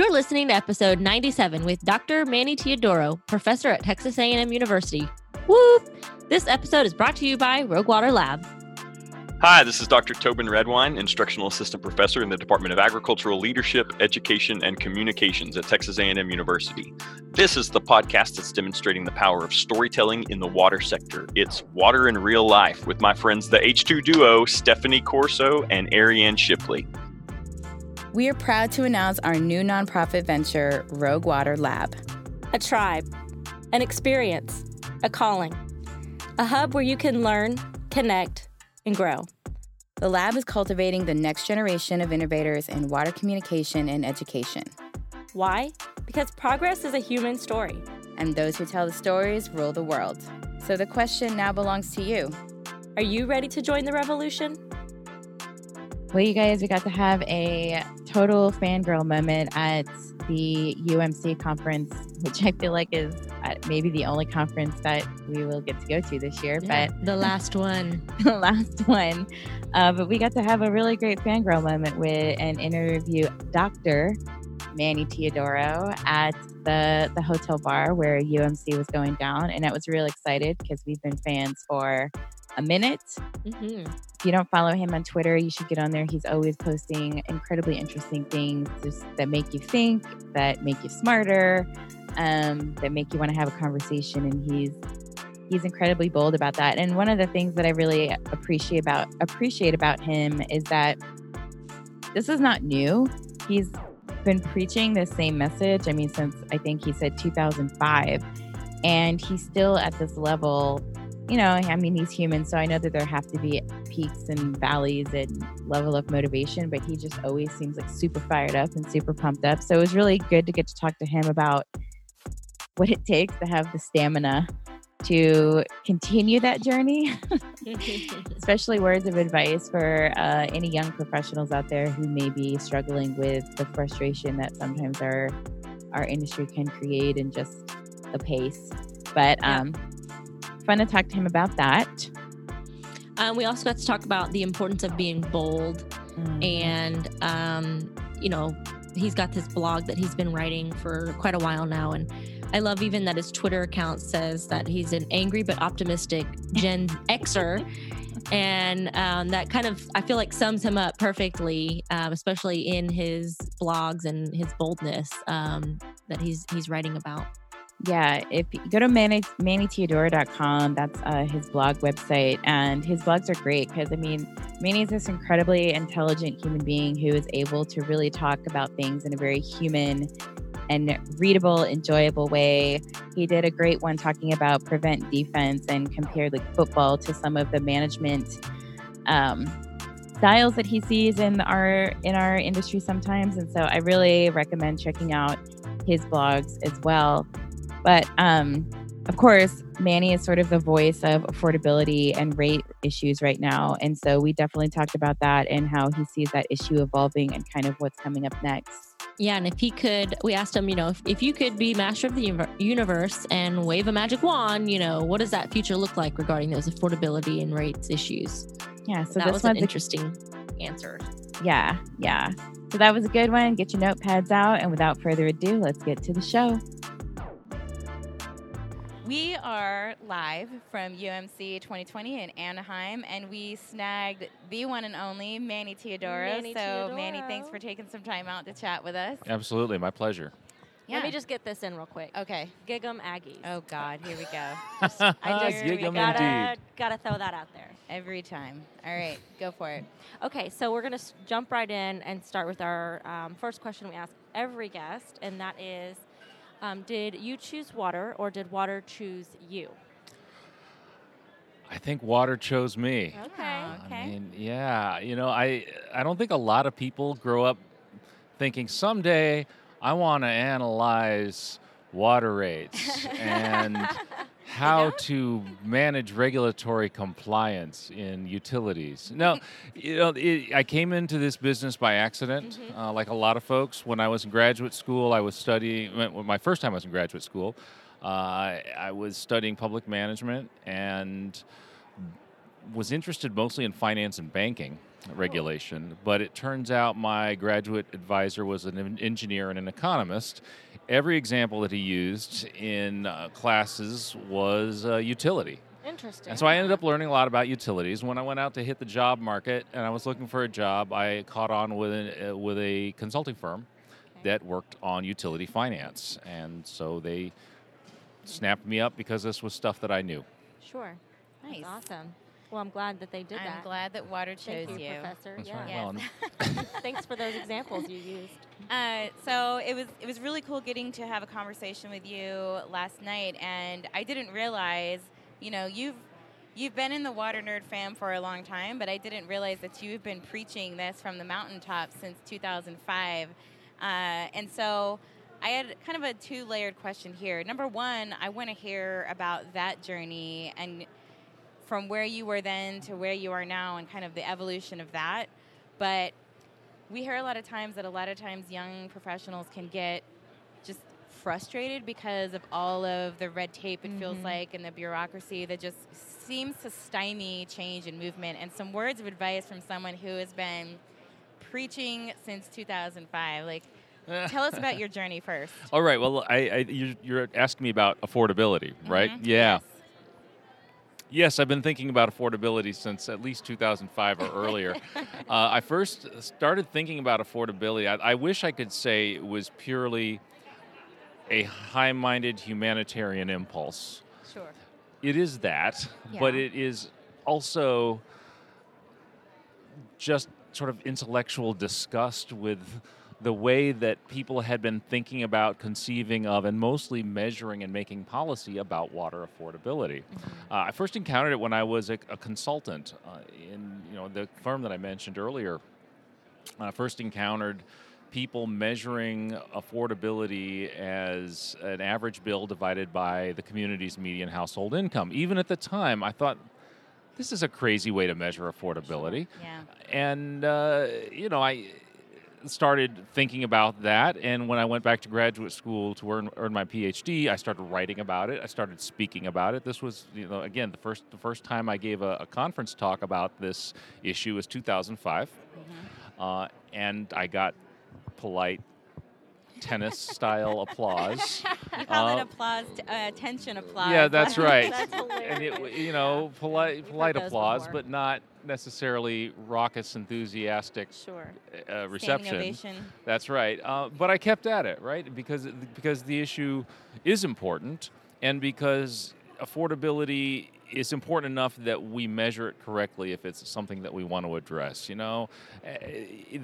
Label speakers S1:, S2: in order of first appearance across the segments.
S1: You're listening to episode 97 with Dr. Manny Teodoro, professor at Texas A&M University. Whoop! This episode is brought to you by Rogue Water Lab.
S2: Hi, this is Dr. Tobin Redwine, Instructional Assistant Professor in the Department of Agricultural Leadership, Education, and Communications at Texas A&M University. This is the podcast that's demonstrating the power of storytelling in the water sector. It's Water in Real Life with my friends the H2 duo, Stephanie Corso and Ariane Shipley.
S3: We are proud to announce our new nonprofit venture, Rogue Water Lab.
S1: A tribe, an experience, a calling, a hub where you can learn, connect, and grow.
S3: The lab is cultivating the next generation of innovators in water communication and education.
S1: Why? Because progress is a human story.
S3: And those who tell the stories rule the world. So the question now belongs to you.
S1: Are you ready to join the revolution?
S4: Well, you guys, we got to have a total fangirl moment at the UMC conference, which I feel like is uh, maybe the only conference that we will get to go to this year,
S1: Yeah,
S4: but
S1: the last one.
S4: the last one. Uh, but we got to have a really great fangirl moment with an interview Dr. Manny Teodoro at the the hotel bar where UMC was going down, and I was real excited because we've been fans for a minute.
S1: hmm
S4: If you don't follow him on Twitter, you should get on there. He's always posting incredibly interesting things just that make you think, that make you smarter, um, that make you want to have a conversation. And he's he's incredibly bold about that. And one of the things that I really appreciate about appreciate about him is that this is not new. He's been preaching the same message. I mean, since I think he said 2005, and he's still at this level you know, I mean, he's human, so I know that there have to be peaks and valleys and level of motivation, but he just always seems like super fired up and super pumped up. So it was really good to get to talk to him about what it takes to have the stamina to continue that journey, especially words of advice for uh, any young professionals out there who may be struggling with the frustration that sometimes our our industry can create and just the pace. But
S1: Yeah.
S4: Fun to talk to him about that.
S1: Um, we also got to talk about the importance of being bold
S4: Mm.
S1: and um, you know he's got this blog that he's been writing for quite a while now and i love even that his twitter account says that he's an angry but optimistic gen xer and um, that kind of i feel like sums him up perfectly um, especially in his blogs and his boldness um, that he's he's writing about
S4: Yeah, if you go to Manny, mannyteodoro.com, that's uh, his blog website, and his blogs are great because I mean, Manny is this incredibly intelligent human being who is able to really talk about things in a very human and readable, enjoyable way. He did a great one talking about prevent defense and compared like football to some of the management um, styles that he sees in our in our industry sometimes, and so I really recommend checking out his blogs as well. But um, of course, Manny is sort of the voice of affordability and rate issues right now. And so we definitely talked about that and how he sees that issue evolving and kind of what's coming up next.
S1: Yeah, and if he could, we asked him, you know, if, if you could be master of the universe and wave a magic wand, you know, what does that future look like regarding those affordability and rates issues?
S4: Yeah. So
S1: that
S4: this
S1: was an
S4: one's a-
S1: interesting answer.
S4: yeah, yeah. So that was a good one. Get your notepads out. And without further ado, let's get to the show.
S3: We are live from UMC 2020 in Anaheim, and we snagged the one and only Manny Teodoro.
S1: Manny
S3: so, Manny, thanks for taking some time out to chat with us.
S5: Absolutely, my pleasure.
S1: Let me just get this in real quick.
S3: Okay.
S1: Gig 'em Aggies.
S3: Oh, God, here we go.
S1: I just
S3: Gig 'em
S1: gotta,
S5: indeed.
S1: gotta throw that out there.
S3: Every time. All right, go for it.
S1: Okay, so we're gonna s- jump right in and start with our um, first question we ask every guest, and that is, um, did you choose water or did water choose you?
S5: I think water chose me.
S1: Okay, okay.
S5: I mean, yeah, you know, I I don't think a lot of people grow up thinking someday I want to analyze water rates and how to manage regulatory compliance in utilities. No, you know, it, I came into this business by accident, uh, like a lot of folks. When I was in graduate school, I was studying. My first time I was in graduate school, uh, I was studying public management and was interested mostly in finance and banking regulation, but it turns out my graduate advisor was an engineer and an economist. Every example that he used in uh, classes was uh, utility.
S3: Interesting.
S5: And so I ended up learning a lot about utilities. When I went out to hit the job market and I was looking for a job, I caught on with, an, uh, with a consulting firm that worked on utility finance. And so they snapped me up because this was stuff that I knew.
S3: Sure.
S4: Nice.
S3: That's awesome. Well, I'm glad that they did that.
S4: I'm glad that water chose
S3: Thank you,
S4: you.
S3: Professor.
S5: That's
S3: yeah.
S5: right.
S4: Yes.
S5: Well,
S3: Thanks for those examples you used.
S4: Uh, so it was it was really cool getting to have a conversation with you last night, and I didn't realize, you know, you've you've been in the water nerd fam for a long time, but I didn't realize that you've been preaching this from the mountaintop since 2005, uh, and so. I had kind of a two layered question here. Number one, I want to hear about that journey and from where you were then to where you are now and kind of the evolution of that. But we hear a lot of times that a lot of times young professionals can get just frustrated because of all of the red tape it feels
S3: Mhm.
S4: like and the bureaucracy that just seems to stymie change and movement and some words of advice from someone who has been preaching since 2005 like tell us about your journey first
S5: All right. Well, I, I you're, you're asking me about affordability, right?
S4: Mhm.
S5: Yeah.
S4: Yes.
S5: Yes, I've been thinking about affordability since at least 2005 or earlier. uh, I first started thinking about affordability. I, I wish I could say it was purely a high minded humanitarian impulse.
S4: sure
S5: It is that, but it is also just sort of intellectual disgust with the way that people had been thinking about conceiving of and mostly measuring and making policy about water affordability. Uh, I first encountered it when I was a, a consultant uh, in you know the firm that I mentioned earlier. I first encountered people measuring affordability as an average bill divided by the community's median household income. Even at the time, I thought this is a crazy way to measure affordability
S4: yeah
S5: and uh, you know i started thinking about that and when i went back to graduate school to earn, earn my phd i started writing about it. I started speaking about it. This was you know again the first the first time i gave a, a conference talk about this issue was 2005 uh, and i got polite tennis style applause
S4: you call
S5: Uh,
S4: it applause t- uh, attention applause
S5: yeah, that's right.
S3: That's
S5: and it, you know, polite, polite applause,
S3: before.
S5: but not necessarily raucous, enthusiastic
S3: Sure.
S5: uh, reception. That's right. Uh, but I kept at it, right? Because because the issue is important, and because affordability is important enough that we measure it correctly if it's something that we want to address. You know, Uh,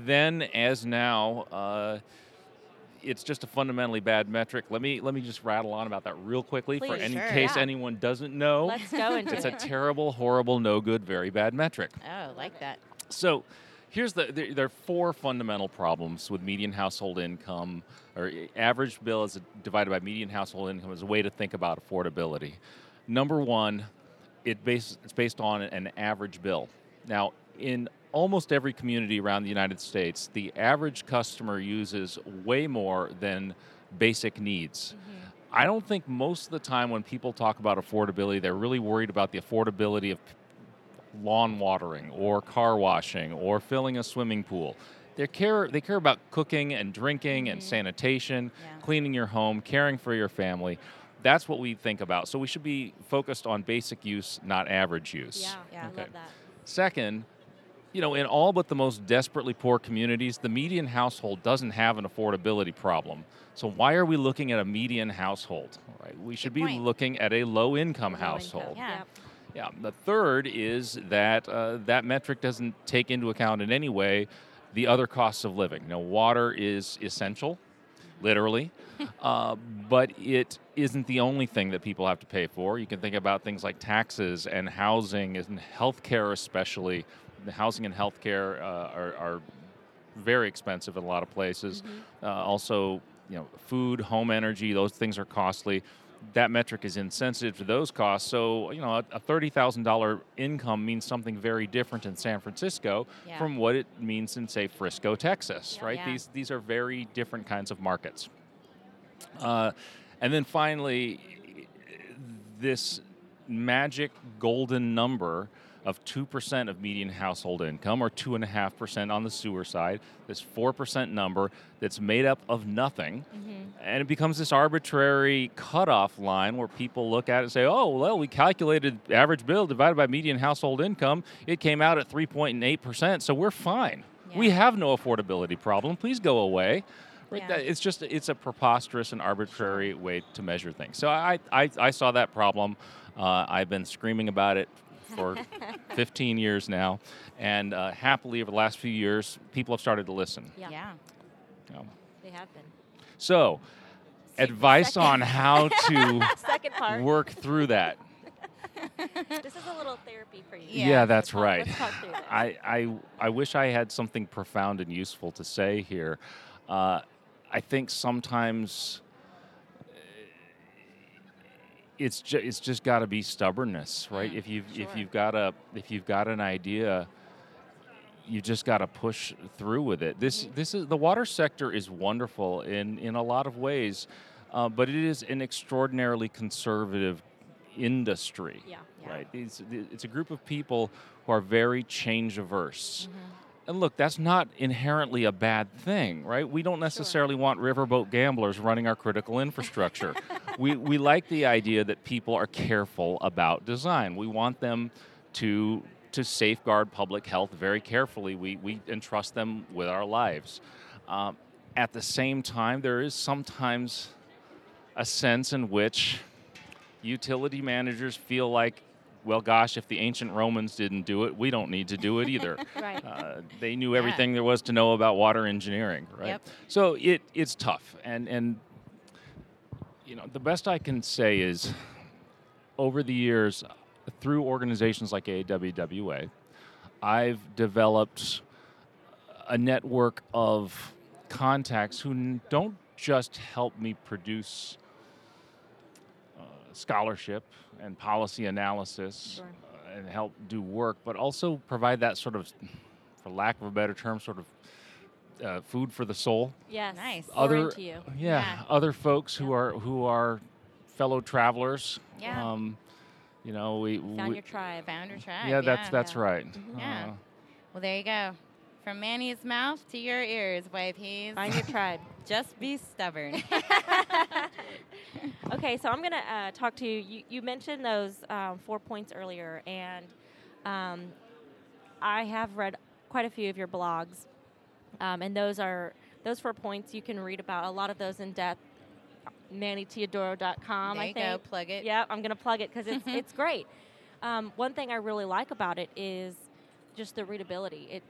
S5: then as now. Uh, it's just a fundamentally bad metric. Let me let me just rattle on about that real quickly for
S3: Please,
S5: any
S4: sure,
S5: case
S3: yeah.
S5: anyone doesn't know.
S3: Let's go into
S5: it's a terrible, horrible, no good, very bad metric.
S4: Oh, like that.
S5: So, here's the there, there are four fundamental problems with median household income or average bill is divided by median household income as a way to think about affordability. Number one, it base, it's based on an average bill. Now, in almost every community around the United States, the average customer uses way more than basic needs. Mm-hmm. I don't think most of the time when people talk about affordability, they're really worried about the affordability of lawn watering or car washing or filling a swimming pool. They care, they care about cooking and drinking and mm-hmm. sanitation,
S4: Yeah.
S5: cleaning your home, caring for your family. That's what we think about. So we should be focused on basic use, not average use.
S3: Yeah,
S4: Yeah.
S3: I love that.
S5: Second, you know, in all but the most desperately poor communities, the median household doesn't have an affordability problem. So why are we looking at a median household? Right? We should
S4: Good
S5: be
S4: point.
S5: looking at a low-income
S3: Low
S5: household.
S3: income.
S4: Yeah.
S5: Yeah. The third is that uh, that metric doesn't take into account in any way the other costs of living. Now, water is essential, literally, uh, but it isn't the only thing that people have to pay for. You can think about things like taxes and housing and healthcare, especially. The housing and healthcare uh, are, are very expensive in a lot of places. Uh, also, you know, food, home energy, those things are costly. That metric is insensitive to those costs. So, you know, a, a thirty thousand dollar income means something very different in San Francisco
S4: Yeah.
S5: from what it means in, say, Frisco, Texas. Right?
S4: Yeah.
S5: These these are very different kinds of markets. Uh, and then finally, this magic golden number of 2% of median household income, or 2.5% on the sewer side, this 4% number that's made up of nothing.
S3: Mm-hmm.
S5: And it becomes this arbitrary cutoff line where people look at it and say, oh, well, we calculated average bill divided by median household income. It came out at 3.8%, so we're fine. We have no affordability problem. Please go away. Right?
S4: Yeah.
S5: It's just it's a preposterous and arbitrary way to measure things. So I I, I saw that problem. Uh, I've been screaming about it for 15 years now, and uh, happily over the last few years, people have started to listen.
S3: Yeah,
S4: Yeah.
S5: Um,
S3: they have been.
S5: So, advice on how to
S3: Second part.
S5: work through that.
S3: This is a little therapy for you.
S5: Yeah,
S4: Yeah,
S5: that's
S3: Let's talk-
S5: right.
S3: let's talk.
S5: I, I, I wish I had something profound and useful to say here. Uh, I think sometimes it's ju- it's just got to be stubbornness, right?
S4: Mm,
S5: if you've if you've got a if you've got an idea, you just got to push through with it. This
S3: Mm-hmm.
S5: this is the water sector is wonderful in in a lot of ways, uh, but it is an extraordinarily conservative industry
S3: Yeah.
S4: Yeah.
S5: right? These, it's a group of people who are very change averse.
S3: Mm-hmm.
S5: And look, that's not inherently a bad thing, right? We don't necessarily want riverboat gamblers running our critical infrastructure. we, we like the idea that people are careful about design. We want them to, to safeguard public health very carefully. We, we entrust them with our lives. Um, at the same time, there is sometimes a sense in which utility managers feel like, well, gosh, if the ancient Romans didn't do it, we don't need to do it either.
S3: Right.
S5: Uh, they knew everything there was to know about water engineering, right?
S4: Yep.
S5: So it it's tough, and and you know the best I can say is over the years through organizations like AWWA, I've developed a network of contacts who n- don't just help me produce scholarship and policy analysis
S3: Sure.
S5: uh, and help do work, but also provide that sort of, for lack of a better term, sort of uh, food for the soul.
S3: Yes.
S4: Nice.
S5: Other
S3: into you.
S5: yeah,
S4: Yeah.
S5: other folks who are who are fellow travelers.
S4: Yeah.
S5: Um, you know, we,
S3: Found
S5: we
S3: your tribe.
S4: Found your tribe.
S5: yeah, that's
S4: yeah.
S5: that's
S3: Yeah.
S5: right.
S4: Yeah.
S5: Uh,
S4: Well, there you go. From Manny's mouth to your ears, wife. He's
S3: Find your tribe.
S4: just be stubborn.
S3: okay, so I'm going to uh, talk to you. you. You mentioned those um, four points earlier, and um, I have read quite a few of your blogs, um, and those are those four points you can read about a lot of those in depth. MannyTeodoro.com.
S4: there
S3: I
S4: you
S3: think.
S4: go. Plug it.
S3: Yeah, I'm going to plug it because it's it's great. Um, one thing I really like about it is just the readability. It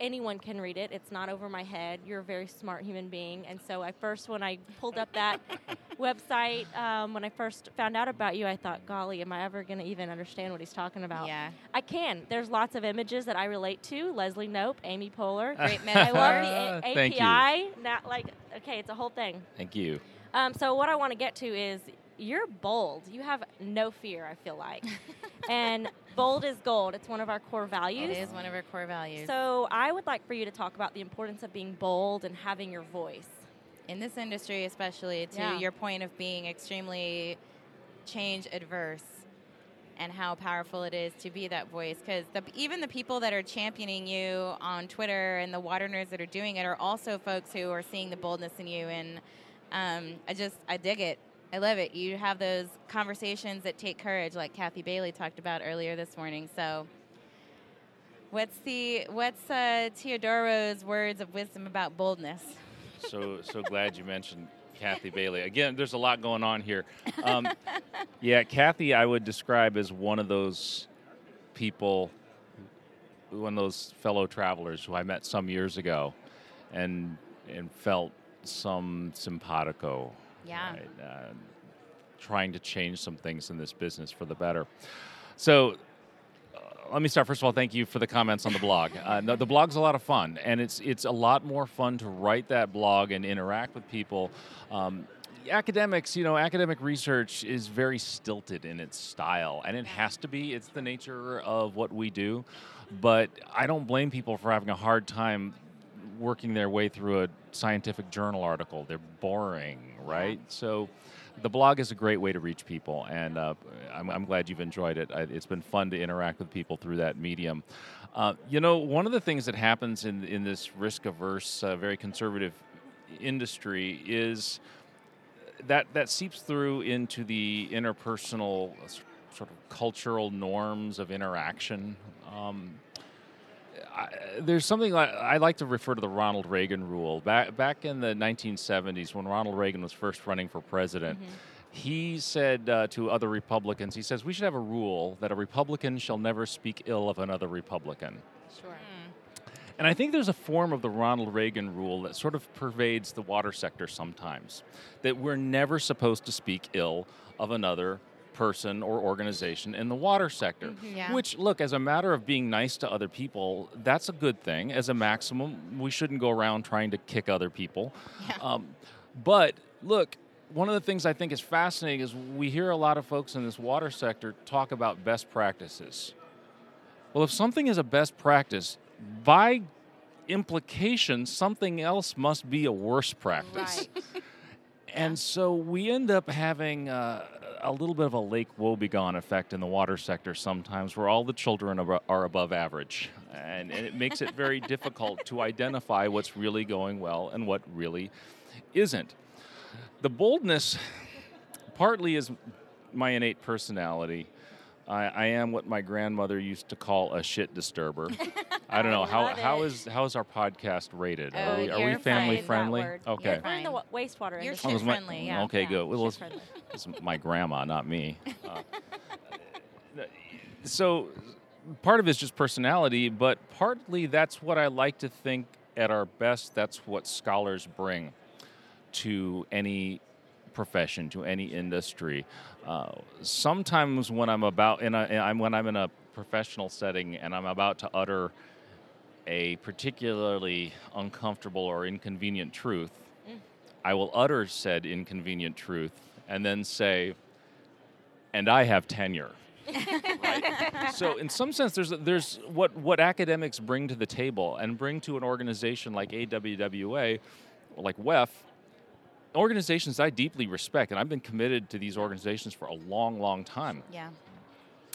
S3: anyone can read it. It's not over my head. You're a very smart human being, and so I first when I pulled up that website um, when I first found out about you, I thought, golly, am I ever going to even understand what he's talking about?
S4: Yeah.
S3: I can. There's lots of images that I relate to. Leslie Knope, Amy Poehler.
S4: Great man.
S3: I love the A-
S5: Thank you.
S3: API. Not like okay, it's a whole thing.
S5: Thank you.
S3: Um, so what I want to get to is you're bold. You have no fear. I feel like, and bold is gold. It's one of our core values.
S4: It is one of our core values.
S3: So I would like for you to talk about the importance of being bold and having your voice.
S4: in this industry, especially to
S3: Yeah.
S4: your point of being extremely change adverse and how powerful it is to be that voice because even the people that are championing you on twitter and the water nerds that are doing it are also folks who are seeing the boldness in you and um, i just i dig it i love it you have those conversations that take courage like cathy bailey talked about earlier this morning so what's the what's uh, teodoro's words of wisdom about boldness
S5: So so glad you mentioned Cathy Bailey. Again, there's a lot going on here. Um, yeah, Kathy, I would describe as one of those people, one of those fellow travelers who I met some years ago, and and felt some simpatico.
S4: Yeah.
S5: right, uh, trying to change some things in this business for the better. So uh, let me start. First of all, thank you for the comments on the blog. Uh, no, the blog's a lot of fun, and it's it's a lot more fun to write that blog and interact with people. Um, academics, you know, academic research is very stilted in its style, and it has to be. It's the nature of what we do. But I don't blame people for having a hard time working their way through a scientific journal article. They're boring, right? So the blog is a great way to reach people, and uh, I'm, I'm, glad you've enjoyed it. I, it's been fun to interact with people through that medium. Uh, you know, one of the things that happens in in this risk averse, uh, very conservative industry is that that seeps through into the interpersonal sort of cultural norms of interaction. Um, I, there's something like, I like to refer to the Ronald Reagan rule. Back back in the 1970s, when Ronald Reagan was first running for president, mm-hmm. he said uh, to other Republicans, he says, "We should have a rule that a Republican shall never speak ill of another Republican."
S4: Sure. Hmm.
S5: And I think there's a form of the Ronald Reagan rule that sort of pervades the water sector sometimes. That we're never supposed to speak ill of another person or organization in the water sector.
S4: Mm-hmm. Yeah.
S5: Which, look, as a matter of being nice to other people, that's a good thing. As a maximum, we shouldn't go around trying to kick other people.
S4: Yeah.
S5: Um, but look, one of the things I think is fascinating is we hear a lot of folks in this water sector talk about best practices. Well, if something is a best practice, by implication, something else must be a worse practice.
S4: Right.
S5: and so we end up having. Uh, a little bit of a Lake Wobegon effect in the water sector sometimes, where all the children are above average, and, and it makes it very difficult to identify what's really going well and what really isn't. The boldness partly is my innate personality. I, I, am what my grandmother used to call a shit disturber. I don't know how how is how is our podcast rated?
S4: Oh,
S5: are we, are we family friendly?
S3: Okay, we're in the wastewater
S4: You're
S3: industry.
S4: shit friendly. Yeah.
S5: Okay,
S4: yeah.
S5: good. Well, it's, it's my grandma, not me. Uh, so part of it's just personality, but partly that's what I like to think at our best. That's what scholars bring to any profession, to any industry. Uh, sometimes when I'm about in a, when I'm in a professional setting and I'm about to utter a particularly uncomfortable or inconvenient truth, mm. I will utter said inconvenient truth and then say, "And I have tenure." right? So, in some sense, there's there's what what academics bring to the table and bring to an organization like AWWA, like WEF, organizations I deeply respect, and I've been committed to these organizations for a long, long time.
S4: Yeah.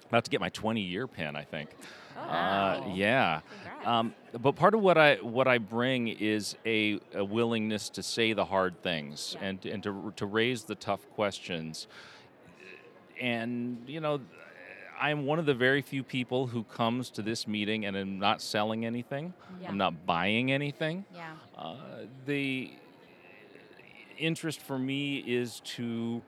S5: About to get my 20 year pin, I think.
S4: Oh, wow.
S5: uh, yeah. Um, but part of what I what I bring is a, a willingness to say the hard things
S4: yeah.
S5: and and to to raise the tough questions. And you know, I'm one of the very few people who comes to this meeting and I'm not selling anything.
S4: Yeah.
S5: I'm not buying anything.
S4: Yeah.
S5: Uh, the interest for me is to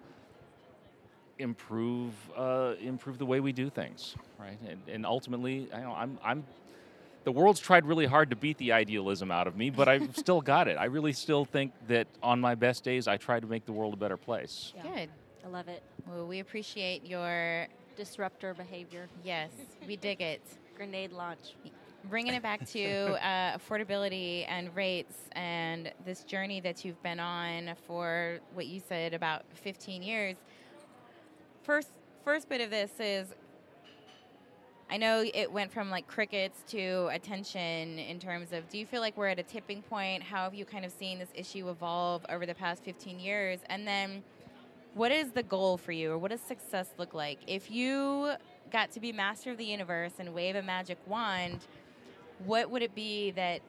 S5: improve uh, improve the way we do things, right? And, and ultimately, I know I'm I'm the world's tried really hard to beat the idealism out of me, but I've still got it. I really still think that on my best days, I try to make the world a better place.
S4: Yeah. Good.
S3: I love it.
S4: Well, we appreciate your
S3: disruptor behavior.
S4: Yes, we dig it.
S3: Grenade launch
S4: bringing it back to uh, affordability and rates and this journey that you've been on for what you said about 15 years. First, first bit of this is I know it went from like crickets to attention in terms of do you feel like we're at a tipping point? How have you kind of seen this issue evolve over the past 15 years? And then what is the goal for you or what does success look like? If you got to be master of the universe and wave a magic wand, what would it be that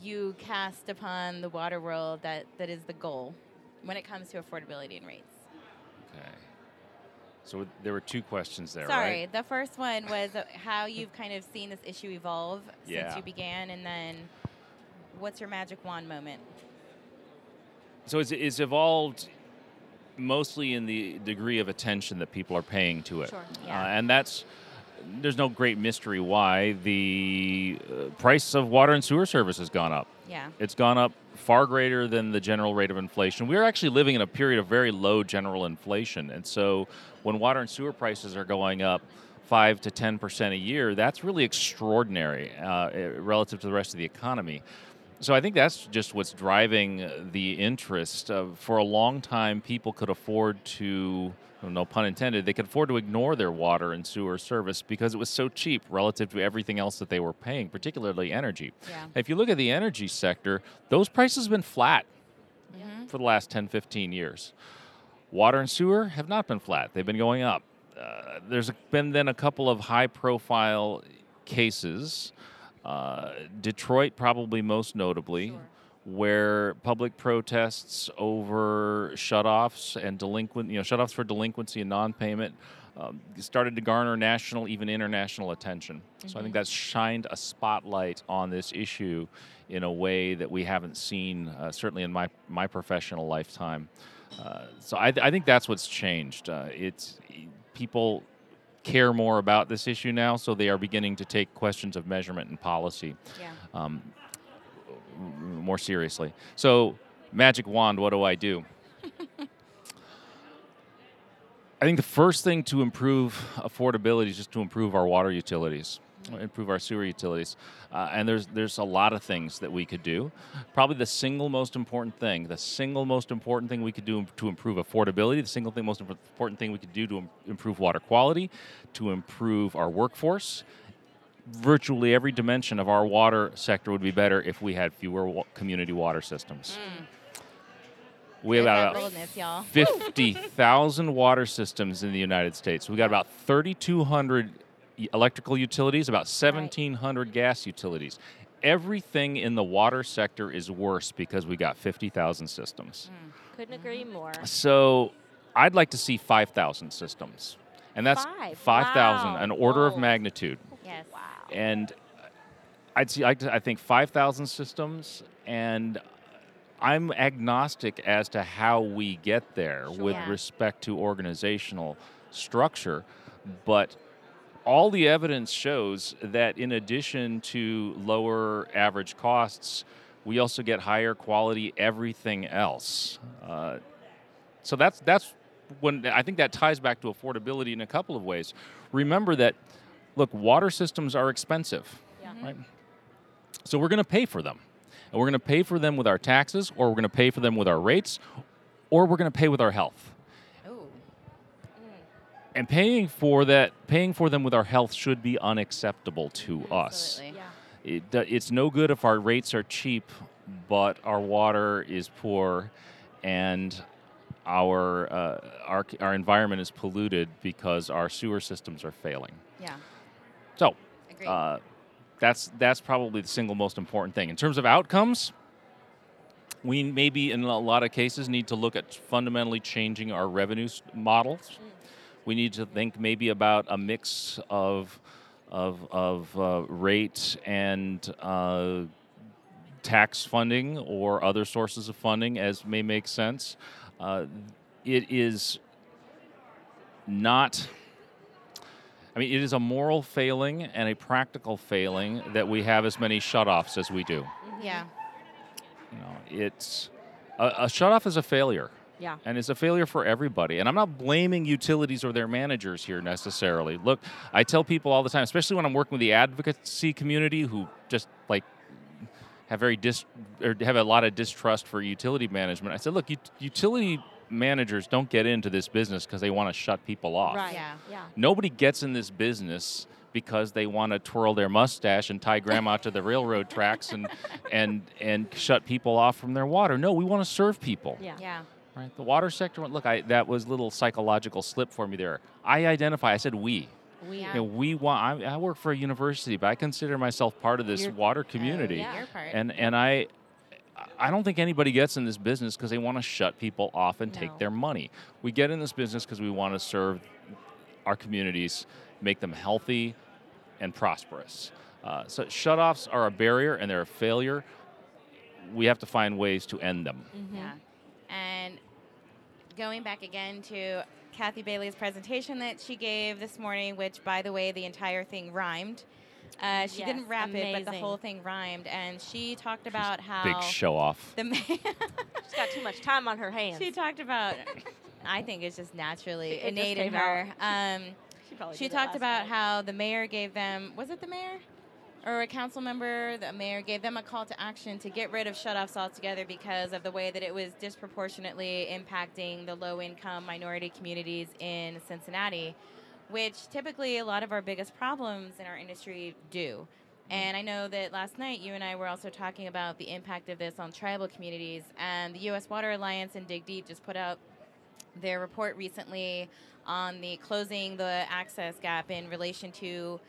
S4: you cast upon the water world that, that is the goal when it comes to affordability and rates?
S5: Okay. So there were two questions there,
S4: Sorry,
S5: right?
S4: the first one was how you've kind of seen this issue evolve
S5: yeah.
S4: since you began, and then what's your magic wand moment?
S5: So it's, it's evolved mostly in the degree of attention that people are paying to it.
S4: Sure. Yeah.
S5: Uh, and that's there's no great mystery why the uh, price of water and sewer service has gone up.
S4: Yeah.
S5: It's gone up far greater than the general rate of inflation. We're actually living in a period of very low general inflation. And so when water and sewer prices are going up 5 to 10% a year, that's really extraordinary uh, eh, relative to the rest of the economy. So I think that's just what's driving the interest. for a long time, people could afford to no pun intended, they could afford to ignore their water and sewer service because it was so cheap relative to everything else that they were paying, particularly energy.
S4: Yeah.
S5: If you look at the energy sector, those prices have been flat
S4: mm-hmm.
S5: for the last 10, 15 years. Water and sewer have not been flat; they've been going up. Uh, there's been then a couple of high-profile cases. Uh, Detroit, probably most notably,
S3: Sure.
S5: where public protests over shutoffs and delinquent, you know, shutoffs for delinquency and non-payment um, started to garner national, even international attention. So I think that's shined a spotlight on this issue in a way that we haven't seen, uh, certainly in my my professional lifetime. Uh, so I, I think that's what's changed. Uh, it's people care more about this issue now, so they are beginning to take questions of measurement and policy
S4: Yeah.
S5: um, more seriously. So, magic wand, what do I do? I think the first thing to improve affordability is just to improve our water utilities, improve our sewer utilities, uh, and there's there's a lot of things that we could do. Probably the single most important thing, the single most important thing we could do to improve affordability, the single thing most important thing we could do to im- improve water quality, to improve our workforce, virtually every dimension of our water sector would be better if we had fewer wa- community water systems. We have about 50,000 water systems in the United States. We got about 3,200 e- electrical utilities, about 1,700 gas utilities. Everything in the water sector is worse because we got 50,000 systems.
S3: Mm, couldn't agree more.
S5: So I'd like to see 5,000 systems. And that's
S3: Five.
S5: 5,000,
S3: Wow.
S5: an order of magnitude.
S4: Yes.
S3: Wow.
S5: And I'd see, I, I think 5,000 systems, and I'm agnostic as to how we get there with
S4: Yeah.
S5: respect to organizational structure, but all the evidence shows that in addition to lower average costs, we also get higher quality everything else. Uh, so that's that's when I think that ties back to affordability in a couple of ways. Remember that, look, water systems are expensive,
S3: Yeah.
S5: right? So we're going to pay for them, and we're going to pay for them with our taxes, or we're going to pay for them with our rates, or we're going to pay with our health. And paying for that, paying for them with our health should be unacceptable to us.
S4: Absolutely.
S3: Yeah.
S5: It, it's no good if our rates are cheap, but our water is poor, and our uh, our our environment is polluted because our sewer systems are failing.
S4: Yeah.
S5: So uh, that's that's probably the single most important thing in terms of outcomes. We maybe in a lot of cases need to look at fundamentally changing our revenue models. We need to think maybe about a mix of of of uh, rate and uh, tax funding or other sources of funding as may make sense. Uh, it is not. I mean, it is a moral failing and a practical failing that we have as many shutoffs as we do.
S4: yeah.
S5: You know, it's a, a shutoff is a failure.
S3: Yeah.
S5: And it's a failure for everybody. And I'm not blaming utilities or their managers here necessarily. Look, I tell people all the time, especially when I'm working with the advocacy community who just like have very dis or have a lot of distrust for utility management. I said, look, ut- utility managers don't get into this business because they want to shut people off.
S3: Right.
S4: Yeah.
S3: Yeah.
S5: Nobody gets in this business because they want to twirl their mustache and tie grandma to the railroad tracks and and and shut people off from their water. No, we want to serve people.
S3: Yeah.
S4: Yeah.
S5: Right. The water sector. Look, I that was a little psychological slip for me there. I identify. I said we.
S3: We.
S4: Yeah.
S5: You know, we want. I, I work for a university, but I consider myself part of this
S3: You're-
S5: water community.
S3: yeah.
S4: Your part.
S5: And and I. I don't think anybody gets in this business because they want to shut people off and take their money. We get in this business because we want to serve our communities, make them healthy and prosperous. Uh, so shutoffs are a barrier and they're a failure. We have to find ways to end them.
S3: Mhm.
S4: Yeah. And going back again to Cathy Bailey's presentation that she gave this morning, which, by the way, the entire thing rhymed. Uh, she
S3: Yes,
S4: didn't rap it, but the whole thing rhymed. And she talked about how
S5: Big show off.
S4: the ma-
S3: She's got too much time on her hands.
S4: she talked about. I think it's just naturally
S3: It just
S4: innate in her. Um,
S3: She, probably
S4: she talked about
S3: night.
S4: how the mayor gave them was it the mayor or a council member the mayor gave them a call to action to get rid of shutoffs altogether because of the way that it was disproportionately impacting the low income minority communities in cincinnati which typically a lot of our biggest problems in our industry do mm-hmm. and I know that last night you and I were also talking about the impact of this on tribal communities. And the U.S. Water Alliance and DigDeep just put out their report recently on the closing the access gap in relation to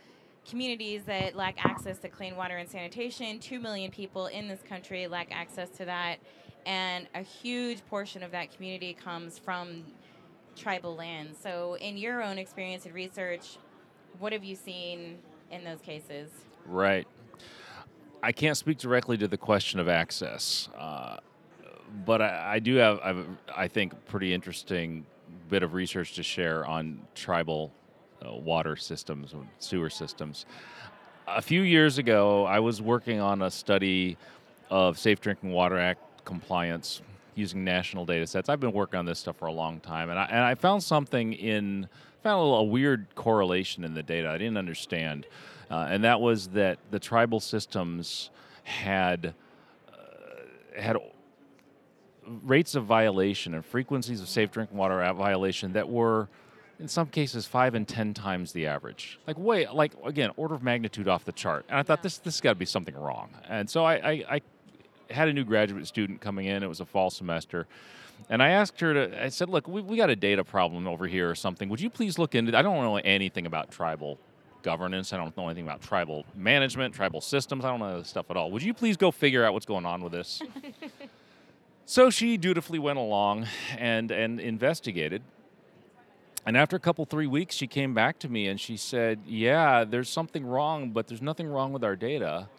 S4: communities that lack access to clean water and sanitation. Two million people in this country lack access to that, and a huge portion of that community comes from tribal lands. So, in your own experience and research, what have you seen in those cases?
S5: Right. I can't speak directly to the question of access, uh, but I, I do have, I've, I think, pretty interesting bit of research to share on tribal uh, water systems, and sewer systems. A few years ago, I was working on a study of Safe Drinking Water Act compliance using national data sets. I've been working on this stuff for a long time, and I, and I found something in found a, little, a weird correlation in the data I didn't understand, uh, and that was that the tribal systems had uh, had rates of violation and frequencies of safe drinking water violation that were in some cases five and ten times the average like way like again order of magnitude off the chart and i thought this this got to be something wrong and so I, I, I had a new graduate student coming in it was a fall semester and I asked her to, I said, look, we, we got a data problem over here or something. Would you please look into I don't know anything about tribal governance. I don't know anything about tribal management, tribal systems. I don't know this stuff at all. Would you please go figure out what's going on with this? So she dutifully went along and, and investigated. And after a couple, three weeks, she came back to me and she said, Yeah, there's something wrong, but there's nothing wrong with our data.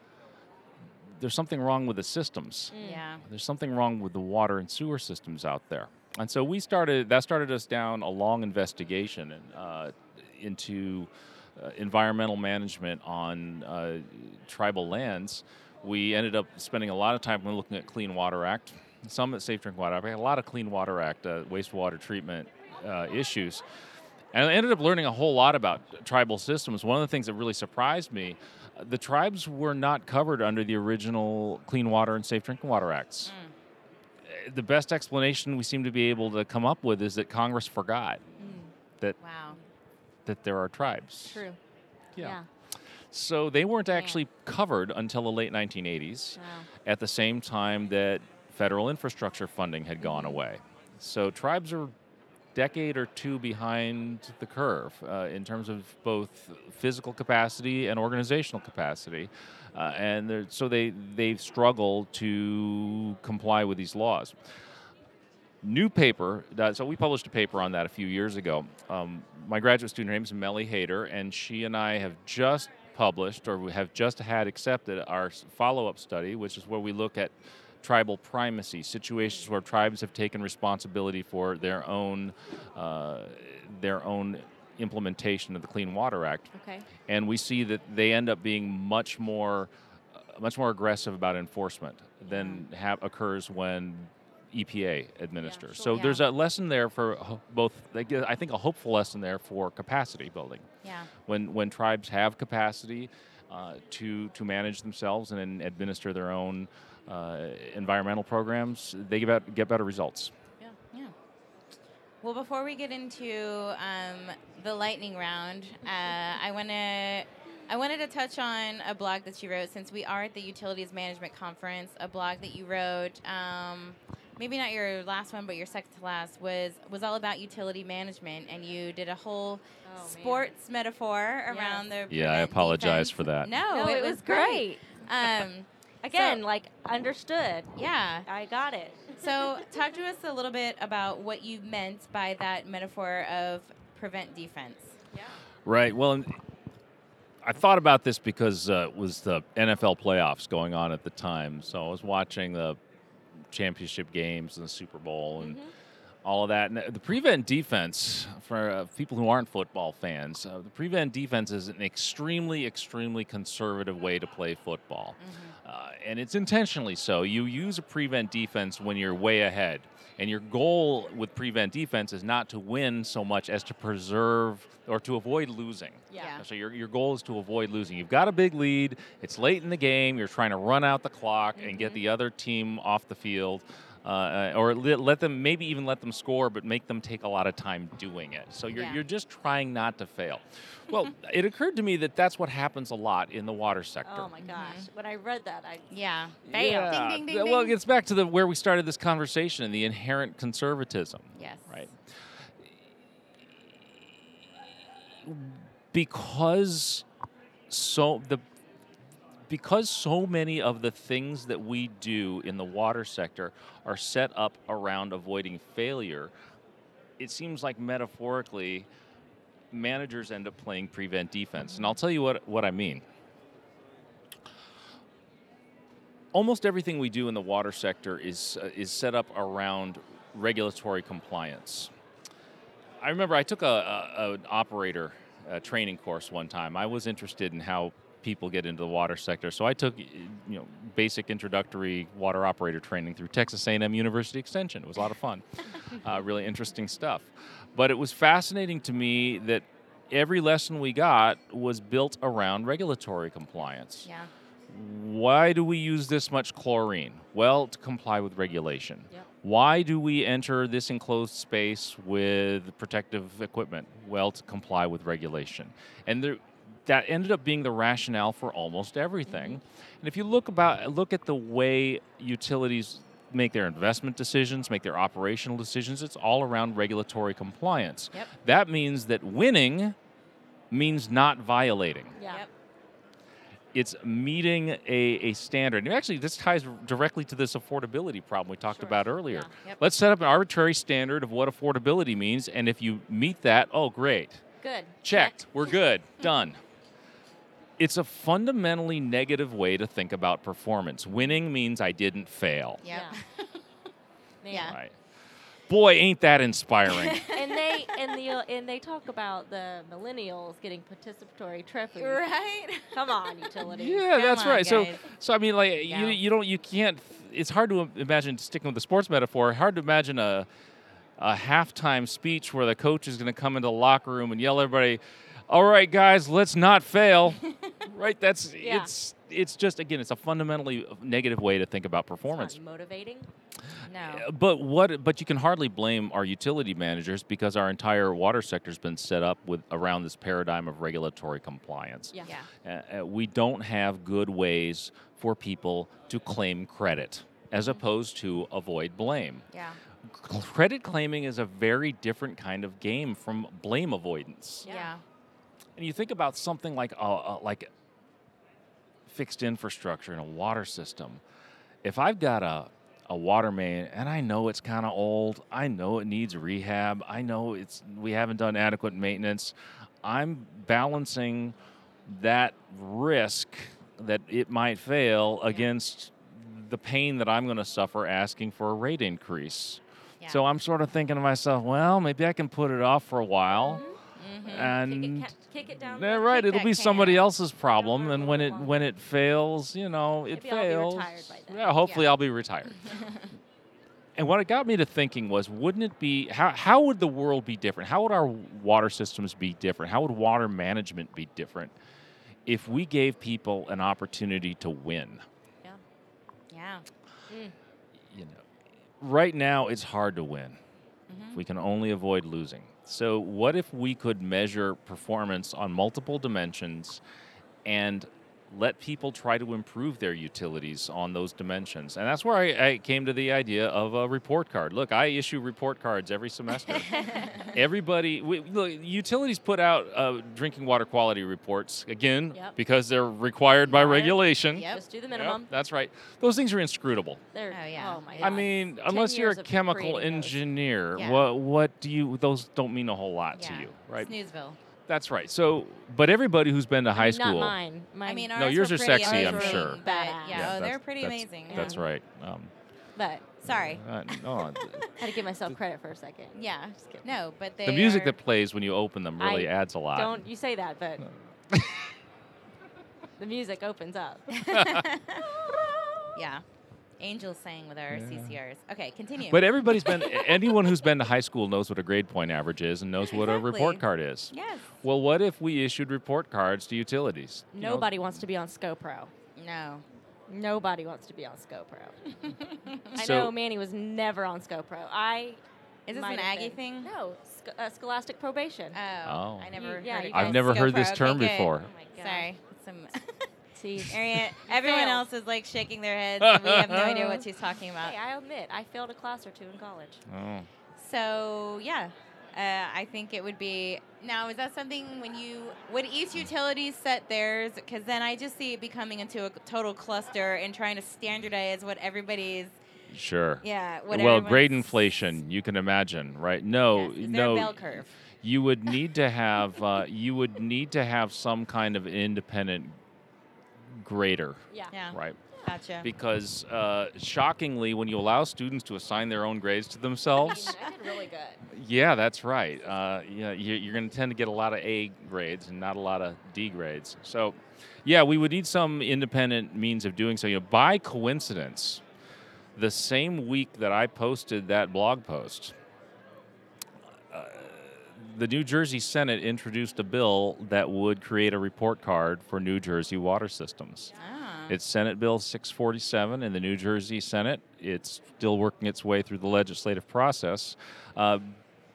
S5: There's something wrong with the systems.
S4: Mm. Yeah.
S5: There's something wrong with the water and sewer systems out there. And so we started, that started us down a long investigation uh, into uh, environmental management on uh, tribal lands. We ended up spending a lot of time looking at Clean Water Act some at Safe Drink Water. I've had a lot of Clean Water Act, uh, wastewater treatment uh, issues. And I ended up learning a whole lot about tribal systems. One of the things that really surprised me, uh, the tribes were not covered under the original Clean Water and Safe Drinking Water Acts. Mm. The best explanation we seem to be able to come up with is that Congress forgot mm. that
S4: wow.
S5: that there are tribes.
S3: True.
S5: Yeah. yeah. So they weren't actually covered until the late 1980s, wow. at the same time that federal infrastructure funding had gone away. So tribes are decade or two behind the curve uh, in terms of both physical capacity and organizational capacity. Uh, and so they, they struggle to comply with these laws. New paper, so we published a paper on that a few years ago. Um, my graduate student, her name is Mellie Haider, and she and I have just published or we have just had accepted our follow up study, which is where we look at tribal primacy, situations where tribes have taken responsibility for their own uh, their own implementation of the Clean Water Act.
S3: Okay.
S5: And we see that they end up being much more uh, much more aggressive about enforcement than ha- occurs when EPA administers. Yeah, sure. So yeah. there's a lesson there for both. I think a hopeful lesson there for capacity building.
S4: Yeah.
S5: When when tribes have capacity uh, to to manage themselves and administer their own uh, environmental programs, they get, get better results.
S4: Yeah, yeah. Well, before we get into um, the lightning round, uh, I want to. I wanted to touch on a blog that you wrote since we are at the Utilities Management Conference. A blog that you wrote, um, maybe not your last one, but your second to last, was was all about utility management, and you did a whole oh, sports man. metaphor around
S5: the. Yeah, I apologize
S4: defense.
S5: for that.
S4: No,
S3: no
S4: it,
S3: it, was, great.
S4: great. um,
S3: Again, so, like understood.
S4: Yeah.
S3: I got it.
S4: so, talk to us a little bit about what you meant by that metaphor of prevent defense.
S3: Yeah.
S5: Right. Well, I thought about this because uh, it was the NFL playoffs going on at the time. So I was watching the championship games and the Super Bowl and mm-hmm all of that. And the prevent defense, for uh, people who aren't football fans, uh, the prevent defense is an extremely, extremely conservative way to play football. Mm-hmm. Uh, and it's intentionally so. You use a prevent defense when you're way ahead. And your goal with prevent defense is not to win so much as to preserve or to avoid losing.
S4: Yeah.
S5: So your, your goal is to avoid losing. You've got a big lead, it's late in the game, you're trying to run out the clock mm-hmm. and get mm-hmm. the other team off the field uh, or let them maybe even let them score, but make them take a lot of time doing it. So you're yeah. you're just trying not to fail. Well, it occurred to me that that's what happens a lot in the water sector.
S3: Oh my gosh! Mm-hmm. When I read that, I
S4: yeah,
S5: bam, yeah. Ding, ding, ding, well, it gets back to the where we started this conversation and the inherent conservatism.
S4: Yes.
S5: Right. Because so the because so many of the things that we do in the water sector are set up around avoiding failure, it seems like metaphorically managers end up playing prevent defense. And I'll tell you what, what I mean. Almost everything we do in the water sector is, uh, is set up around regulatory compliance. I remember I took a, a, an operator uh training course one time. I was interested in how people get into the water sector, so I took you know basic introductory water operator training through Texas A&M University Extension. It was a lot of fun, uh, really interesting stuff. But it was fascinating to me that every lesson we got was built around regulatory compliance.
S4: Yeah.
S5: Why do we use this much chlorine? Well, to comply with regulation.
S3: Yep.
S5: Why do we enter this enclosed space with protective equipment? Well, to comply with regulation. And there, that ended up being the rationale for almost everything. And if you look about look at the way utilities make their investment decisions, make their operational decisions, it's all around regulatory compliance.
S4: Yep.
S5: That means that winning means not violating
S4: Yep.
S5: It's meeting a, a standard. And actually, this ties directly to this affordability problem we talked
S3: Sure.
S5: about earlier.
S3: Yeah.
S4: Yep.
S5: Let's set up an arbitrary standard of what affordability means, and if you meet that, oh, great.
S3: Good.
S5: Checked. We're good. Done. It's a fundamentally negative way to think about performance. Winning means I didn't fail.
S4: Yep.
S3: Man.
S4: Yeah.
S5: Right. Boy, ain't that inspiring.
S3: and they and the and they talk about the millennials getting participatory trophies.
S4: Right.
S3: Come on, utilities.
S5: Yeah,
S4: Come
S5: that's
S4: on,
S5: right. So,
S4: guys.
S5: so I mean, like
S4: Yeah.
S5: you, you don't, you can't. It's hard to imagine sticking with the sports metaphor. Hard to imagine a a halftime speech where the coach is going to come into the locker room and yell everybody, "All right, guys, let's not fail." right? That's
S3: Yeah.
S5: it's it's just again, it's a fundamentally negative way to think about
S3: It's not
S5: performance.
S3: motivating.
S4: No.
S5: Uh, But what? But you can hardly blame our utility managers because our entire water sector's been set up with around this paradigm of regulatory compliance.
S3: Yeah.
S4: Yeah.
S5: Uh, uh, we don't have good ways for people to claim credit as opposed to avoid blame.
S4: Yeah.
S5: Credit claiming is a very different kind of game from blame avoidance.
S3: Yeah.
S4: Yeah.
S5: And you think about something like uh, uh, like fixed infrastructure in a water system. If I've got a a water main and I know it's kind of old, I know it needs rehab, I know it's we haven't done adequate maintenance, I'm balancing that risk that it might fail against the pain that I'm going to suffer asking for a rate increase.
S4: Yeah.
S5: So I'm sort of thinking to myself, well, maybe I can put it off for a while.
S4: Mhm.
S3: Kick
S5: And
S3: it, kick it down.
S5: yeah,
S3: the-
S5: right.
S4: kick
S5: It'll be somebody
S4: can.
S5: else's problem, and when it when it fails, you know, it
S3: Maybe I'll be
S5: fails.
S3: retired by then.
S5: Yeah, hopefully
S4: Yeah.
S5: I'll be retired. and what it got me to thinking was, wouldn't it be how how would the world be different? How would our water systems be different? How would water management be different if we gave people an opportunity to win?
S4: Yeah. yeah.
S5: You know, right now it's hard to win.
S4: Mhm.
S5: We can only avoid losing. So, what if we could measure performance on multiple dimensions and let people try to improve their utilities on those dimensions? And that's where I, I came to the idea of a report card. Look, I issue report cards every semester. Everybody, we, look, utilities put out uh, drinking water quality reports again
S3: Yep.
S5: because they're required by regulation.
S4: Yep.
S3: Just do the
S5: Yep,
S3: minimum.
S5: that's right. Those things are inscrutable.
S3: They're,
S4: Oh, yeah.
S3: Oh my
S4: I
S3: god.
S5: I mean,
S3: 10
S5: unless you're a chemical engineer,
S4: Yeah.
S5: what what do you? Those don't mean a whole lot to you, right?
S4: Snoozeville.
S5: That's right. So, but everybody who's been to high
S3: I mean,
S5: school,
S3: Not mine. mine.
S4: I mean,
S5: No, yours
S4: were
S5: are
S4: pretty
S5: sexy,
S3: I'm
S4: amazing,
S3: sure.
S4: But
S3: Badass.
S4: yeah,
S5: Yeah,
S4: oh, they're pretty
S5: that's-
S4: amazing.
S5: that's
S4: yeah.
S5: right. Um,
S3: but
S4: Sorry.
S5: uh, no,
S3: had to give myself credit for a second.
S4: Yeah.
S3: Just kidding.
S4: No, but they
S5: the music
S4: are,
S5: that plays when you open them really
S3: I
S5: adds a lot.
S3: Don't you say that, but the music opens up.
S4: yeah. Angels sang with our CCRs. Okay, continue.
S5: But everybody's been anyone who's been to high school knows what a grade point average is and knows what a report card is.
S4: yes.
S5: Well, what if we issued report cards to utilities? You know,
S3: Nobody wants to be on ScoPro.
S4: No.
S3: Nobody wants to be on ScoPro. I
S5: So-
S3: know Manny was never on ScoPro. I
S4: Is this an Aggie
S3: been.
S4: thing?
S3: No, sc- uh, Scholastic Probation.
S4: Oh.
S5: Oh.
S4: I never
S3: yeah,
S4: heard
S3: you
S4: it
S3: guys-
S5: I've never heard this term
S4: Okay,
S5: before.
S3: oh my god.
S4: Sorry. Some
S3: See,
S4: Ariane, everyone else is like shaking their heads. and we have no idea what she's talking about.
S3: hey, I admit I failed a class or two in college.
S5: Oh.
S4: So yeah, Uh, I think it would be now. Is that something when you would each utility set theirs? Because then I just see it becoming into a total cluster and trying to standardize what everybody's
S5: Sure.
S4: yeah. What
S5: well, grade inflation, you can imagine, right? No,
S4: Yes. Is there a
S5: no.
S4: bell curve.
S5: You would need to have uh, you would need to have some kind of independent grader,
S3: Yeah.
S4: Yeah.
S5: right?
S4: Gotcha.
S5: Because uh, shockingly, when you allow students to assign their own grades to themselves,
S3: I did really good.
S5: yeah, that's right. Uh, yeah, you- you're going to tend to get a lot of A grades and not a lot of D grades. So, yeah, we would need some independent means of doing so. You know, by coincidence, the same week that I posted that blog post, the New Jersey Senate introduced a bill that would create a report card for New Jersey water systems.
S4: Ah.
S5: It's Senate Bill 647 in the New Jersey Senate. It's still working its way through the legislative process. Uh,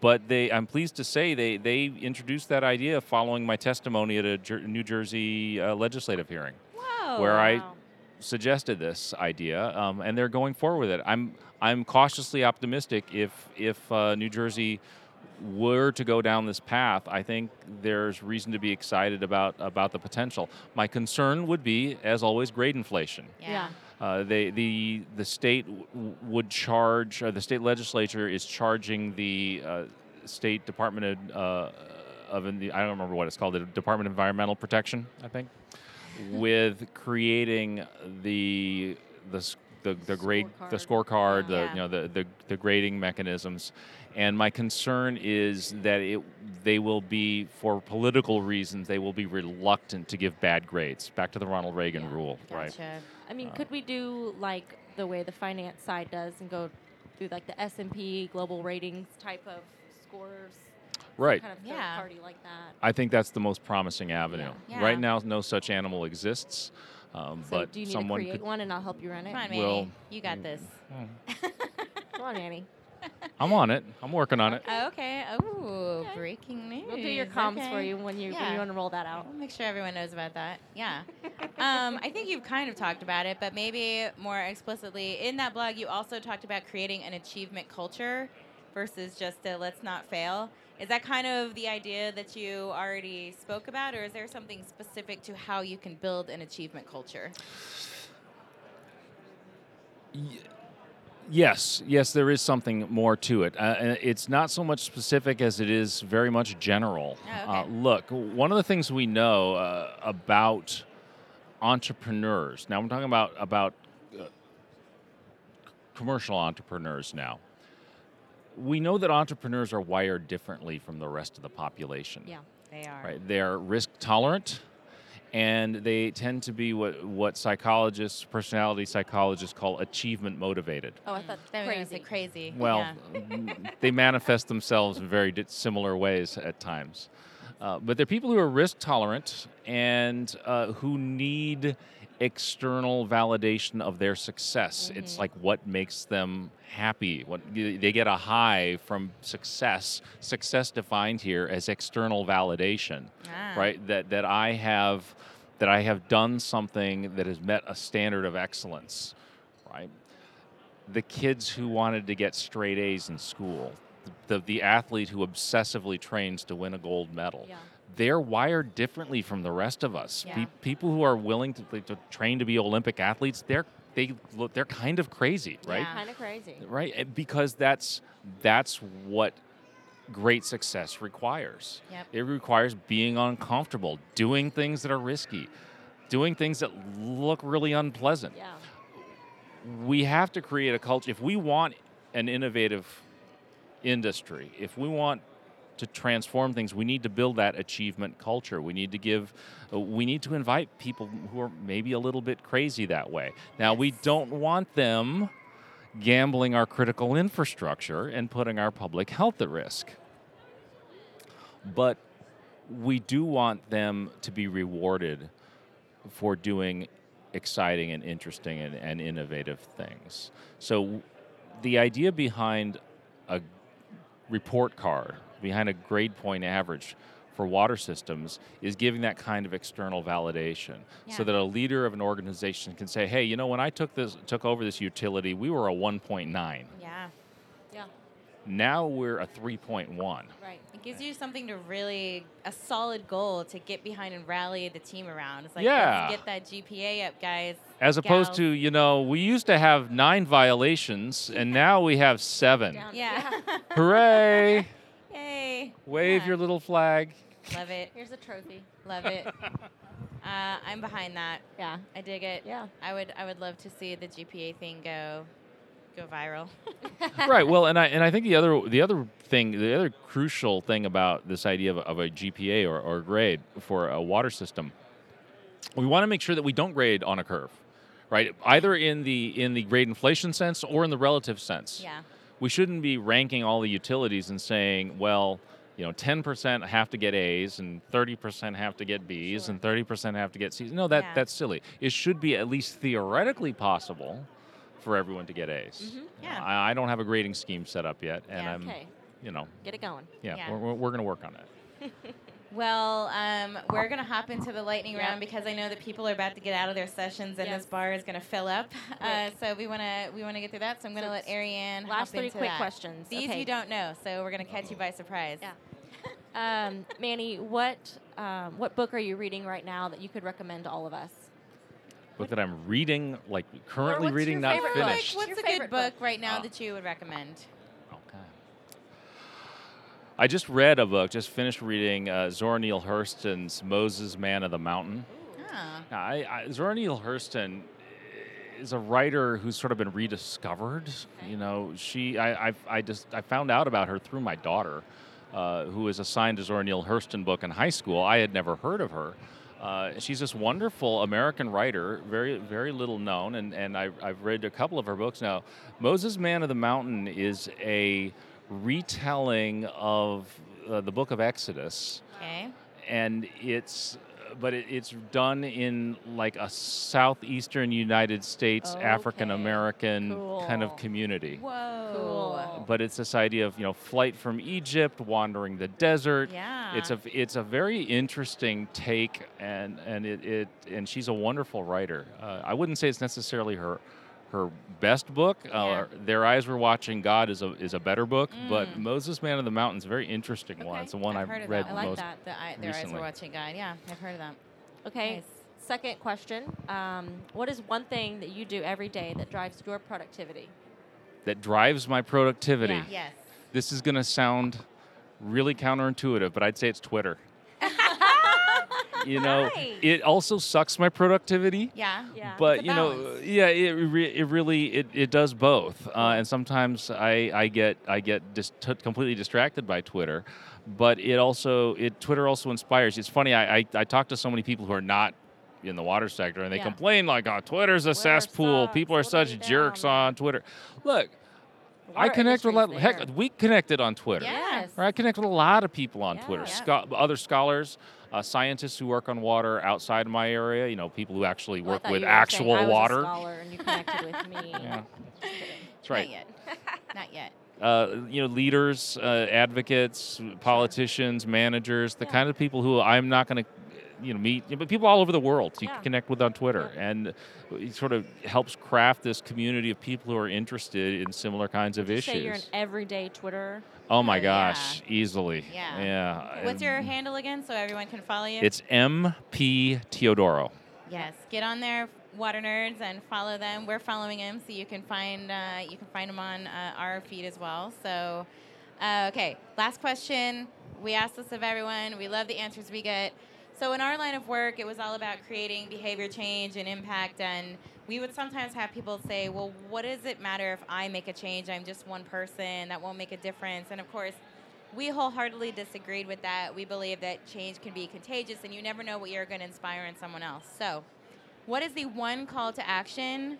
S5: but they, I'm pleased to say they, they introduced that idea following my testimony at a Jer- New Jersey uh, legislative hearing
S4: Whoa.
S5: where I
S3: Wow.
S5: suggested this idea, um, and they're going forward with it. I'm I'm cautiously optimistic if if uh, New Jersey were to go down this path, I think there's reason to be excited about about the potential. My concern would be, as always, grade inflation.
S4: Yeah.
S5: Uh, they, the the state w- would charge, or the state legislature is charging the uh, state Department of, uh, of the I don't remember what it's called, the Department of Environmental Protection, I think, with creating the the the, the grade the scorecard, the
S4: Yeah.
S5: you know the, the the grading mechanisms. And my concern is that it they will be for political reasons they will be reluctant to give bad grades. Back to the Ronald Reagan
S3: Yeah.
S5: rule, right?
S4: Gotcha.
S3: I mean,
S5: Uh,
S3: could we do like the way the finance side does and go through like the S and P global ratings type of scores?
S5: Right.
S3: Kind of third
S4: Yeah.
S3: party like that.
S5: I think that's the most promising avenue.
S4: Yeah.
S5: Right now, no such animal exists, um,
S3: So
S5: but
S3: do you need
S5: someone
S3: to create
S5: could.
S3: one and I'll help you run it?
S4: Come on,
S5: Well,
S4: You got this.
S3: Come on, Annie.
S5: I'm on it. I'm working on it.
S4: Oh, okay. Oh, breaking news.
S3: We'll do your comms for you when you when you want to roll that out.
S4: We'll make sure everyone knows about that. Yeah. um, I think you've kind of talked about it, but maybe more explicitly. In that blog, you also talked about creating an achievement culture versus just a let's not fail. Is that kind of the idea that you already spoke about, or is there something specific to how you can build an achievement culture?
S5: Yes, yes, there is something more to it. Uh, it's not so much specific as it is very much general.
S4: Oh,
S5: uh, look, one of the things we know uh, about entrepreneurs. Now, I'm talking about about uh, commercial entrepreneurs. Now, we know that entrepreneurs are wired differently from the rest of the population.
S3: Yeah.
S4: They are.
S5: Right. They're risk tolerant and they tend to be what, what psychologists, personality psychologists call achievement motivated.
S3: Oh, I thought
S4: That was
S3: crazy.
S4: crazy.
S5: Well,
S4: Yeah.
S5: they manifest themselves in very similar ways at times. Uh, but they're people who are risk tolerant and uh, who need external validation of their success. It's like what makes them happy. What they get a high from success. Success defined here as external validation
S4: Ah.
S5: right? That that I have that I have done something that has met a standard of excellence, right? The kids who wanted to get straight A's in school, the the athlete who obsessively trains to win a gold medal.
S3: Yeah.
S5: They're wired differently from the rest of us. Pe- people who are willing to, to train to be Olympic athletes, they're they look they're kind of crazy, right?
S4: Yeah.
S3: Kind of crazy.
S5: Right? Because that's that's what great success requires.
S4: Yep.
S5: It requires being uncomfortable, doing things that are risky, doing things that look really unpleasant.
S3: Yeah.
S5: We have to create a culture. If we want an innovative industry, if we want to transform things, we need to build that achievement culture. We need to give, uh, we need to invite people who are maybe a little bit crazy that way. Now, we don't want them gambling our critical infrastructure and putting our public health at risk. But we do want them to be rewarded for doing exciting and interesting and, and innovative things. So, the idea behind a report card, behind a grade point average for water systems, is giving that kind of external validation, so that a leader of an organization can say, "Hey, you know, when I took this took over this utility, we were a 1.9."
S4: Yeah.
S3: Yeah.
S5: Now we're a 3.1.
S4: Right. It gives you something to really a solid goal to get behind and rally the team around. It's like
S5: Yeah.
S4: let's get that GPA up, guys.
S5: As opposed
S4: gals.
S5: to, you know, we used to have nine violations and now we have seven.
S3: Down.
S4: Yeah.
S5: Hooray!
S4: Yay.
S5: Wave
S4: Yeah.
S5: your little flag.
S4: Love it.
S3: Here's a trophy.
S4: Love it. Uh, I'm behind that.
S3: Yeah.
S4: I dig it.
S3: Yeah.
S4: I would I would love to see the GPA thing go go viral.
S5: right. Well, and I and I think the other the other thing, the other crucial thing about this idea of, a- of a GPA or, or grade for a water system, we want to make sure that we don't grade on a curve, right? Either in the in the grade inflation sense or in the relative sense.
S4: yeah.
S5: We shouldn't be ranking all the utilities and saying, well, you know, 10% have to get A's and 30% have to get B's
S4: Sure.
S5: and 30% have to get C's. No, that
S4: Yeah.
S5: that's silly. It should be at least theoretically possible for everyone to get A's.
S3: Mhm.
S4: Yeah.
S5: I, I don't have a grading scheme set up yet, and
S4: Yeah,
S5: I'm,
S3: Okay.
S5: you know,
S3: Get it going.
S5: yeah,
S4: Yeah.
S5: we're, we're, we're going to work on it.
S4: Well, um, we're gonna hop into the lightning
S3: Yeah.
S4: round because I know that people are about to get out of their sessions and
S3: Yes.
S4: this bar is gonna fill up. Uh,
S3: Right.
S4: so we wanna we wanna get through that. So I'm gonna
S3: So
S4: let Ariane
S3: Last
S4: hop
S3: three
S4: into
S3: quick
S4: that.
S3: questions.
S4: These
S3: okay.
S4: you don't know, so we're gonna catch you by surprise.
S3: Yeah. Um, Manny, what um, what book are you reading right now that you could recommend to all of us?
S5: Book that I'm reading, like currently reading,
S3: your
S5: not
S3: favorite
S4: Like,
S3: book?
S5: finished.
S4: what's
S3: Your
S4: a good book,
S3: book?
S4: right now
S5: Oh.
S4: that you would recommend?
S5: Okay. I just read a book, just finished reading uh, Zora Neale Hurston's Moses, Man of the Mountain.
S4: Ah,
S5: I, I, Zora Neale Hurston is a writer who's sort of been rediscovered. You know, she I, I I just I found out about her through my daughter, uh, who was assigned a Zora Neale Hurston book in high school. I had never heard of her. Uh, she's this wonderful American writer, very very little known, and and I, I've read a couple of her books now. Moses Man of the Mountain is a retelling of uh, the book of Exodus
S4: okay.
S5: and it's but it, it's done in like a southeastern United States
S3: Okay.
S5: African American kind of community.
S4: Whoa.
S3: Cool.
S5: But it's this idea of you know flight from Egypt, wandering the desert.
S4: Yeah.
S5: It's a it's a very interesting take, and and it, it and she's a wonderful writer. Uh, I wouldn't say it's necessarily her her best book. Uh, Their eyes were watching God is a is a better book, but
S4: Mm.
S5: Moses Man of the Mountain is a very interesting one. It's the one
S4: I've
S5: I've
S4: heard of
S5: read
S4: that
S3: I like
S5: most.
S3: that.
S4: The eye, their eyes were watching God. Yeah, I've heard of that.
S3: Okay.
S4: Nice.
S3: Second question: um, What is one thing that you do every day that drives your productivity?
S5: That drives my productivity.
S3: Yeah.
S4: Yes.
S5: This is going to sound really counterintuitive, but I'd say it's Twitter. You know,
S3: Nice.
S5: it also sucks my productivity.
S4: Yeah.
S3: Yeah.
S5: But you know, yeah, it, re- it really it, it does both, uh, and sometimes I, I get I get dis- t- completely distracted by Twitter, but it also it Twitter also inspires. It's funny I, I I talk to so many people who are not in the water sector, and they
S3: Yeah.
S5: complain like, "Oh, Twitter's a
S3: Twitter
S5: cesspool.
S3: sucks.
S5: People are
S3: It'll
S5: such jerks
S3: down."
S5: on Twitter." Look, I connect with a lot.
S3: industry's
S5: Heck, we connected on Twitter.
S4: Yes.
S5: Or I connect with a lot of people on
S3: Yeah.
S5: Twitter,
S4: Yeah.
S5: Scho- other scholars, uh, scientists who work on water outside of my area. You know, people who actually
S3: Well, I
S5: work with actual
S3: I was a
S5: water.
S3: scholar and you connected with me.
S5: Yeah, that's right.
S4: Not yet. Not yet.
S5: Uh, you know, leaders, uh, advocates, politicians, managers, the
S3: Yeah.
S5: kind of people who I'm not going to, you know, meet, but people all over the world you
S3: Yeah.
S5: can connect with on Twitter, and it sort of helps craft this community of people who are interested in similar kinds of
S3: Would you
S5: issues.
S3: You're an everyday Twitter.
S5: Oh my
S4: Oh, yeah.
S5: gosh, easily.
S4: Yeah.
S5: Yeah.
S4: What's your handle again so everyone can follow you?
S5: It's MP Teodoro.
S4: yes. Get on there, water nerds, and follow them. We're following him, so you can find uh, you can find him on uh, our feed as well. So, uh, okay. Last question. We ask this of everyone. We love the answers we get. So in our line of work, it was all about creating behavior change and impact. And we would sometimes have people say, "Well, what does it matter if I make a change? I'm just one person. That won't make a difference." And of course, we wholeheartedly disagreed with that. We believe that change can be contagious, and you never know what you're going to inspire in someone else. So, what is the one call to action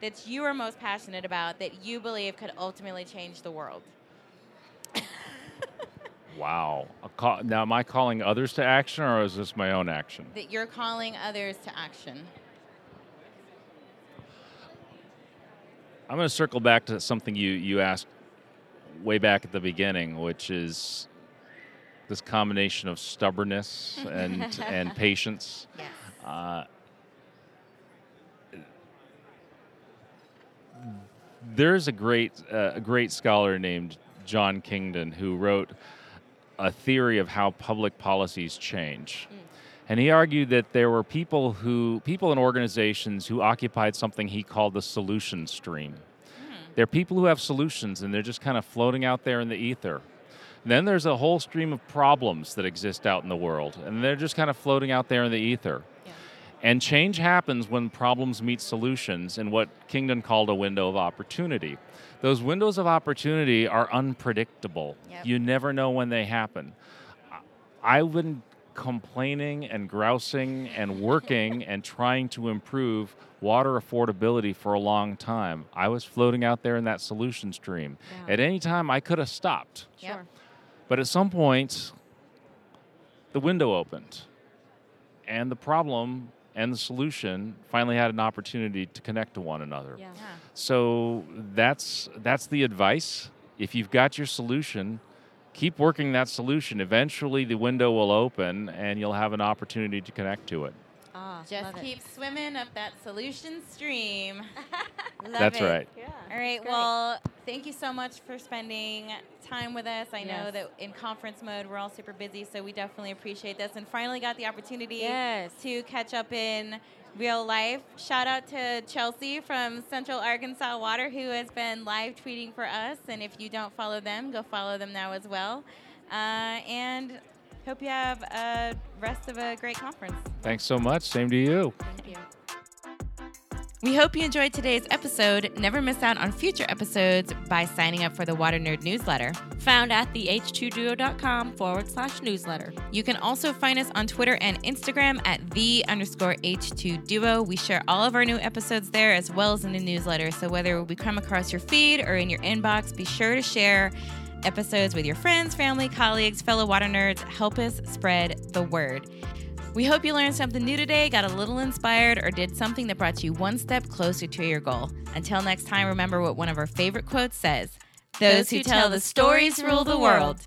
S4: that you are most passionate about that you believe could ultimately change the world?
S5: Wow. Call, now, am I calling others to action, or is this my own action?
S4: That you're calling others to action.
S5: I'm going to circle back to something you, you asked way back at the beginning, which is this combination of stubbornness and and patience.
S4: Yes.
S5: Uh, there's a great uh, a great scholar named John Kingdon, who wrote a theory of how public policies change. And he argued that there were people who people in organizations who occupied something he called the solution stream. Hmm. They're people who have solutions and they're just kind of floating out there in the ether. Then there's a whole stream of problems that exist out in the world, and they're just kind of floating out there in the ether.
S3: Yeah.
S5: And change happens when problems meet solutions in what Kingdon called a window of opportunity. Those windows of opportunity are unpredictable.
S4: Yep.
S5: You never know when they happen. I- been complaining and grousing and working and trying to improve water affordability for a long time. I was floating out there in that solution stream.
S3: Yeah.
S5: At any time, I could have stopped.
S3: Sure.
S5: But at some point, the window opened, and the problem and the solution finally had an opportunity to connect to one another.
S3: Yeah.
S4: Yeah.
S5: So that's that's the advice. If you've got your solution, keep working that solution. Eventually, the window will open, and you'll have an opportunity to connect to it.
S3: Ah,
S4: Just
S3: love it.
S4: keep swimming up that solution stream. Love
S5: That's
S4: it.
S5: right.
S3: Yeah.
S4: All right. Well, thank you so much for spending time with us. I know that in conference mode we're all super busy, so we definitely appreciate this. And finally got the opportunity
S3: Yes.
S4: to catch up in real life. Shout out to Chelsea from Central Arkansas Water who has been live tweeting for us. And if you don't follow them, go follow them now as well. Uh, and hope you have a rest of a great conference.
S5: Thanks so much. Same to you.
S3: Thank you.
S4: We hope you enjoyed today's episode. Never miss out on future episodes by signing up for the Water Nerd newsletter.
S3: Found at the-h2duo.com forward slash newsletter.
S4: You can also find us on Twitter and Instagram at the underscore H2 Duo. We share all of our new episodes there as well as in the newsletter. So whether we come across your feed or in your inbox, be sure to share episodes with your friends, family, colleagues, fellow water nerds. Help us spread the word. We hope you learned something new today, got a little inspired, or did something that brought you one step closer to your goal. Until next time, remember what one of our favorite quotes says Those who tell the stories rule the world.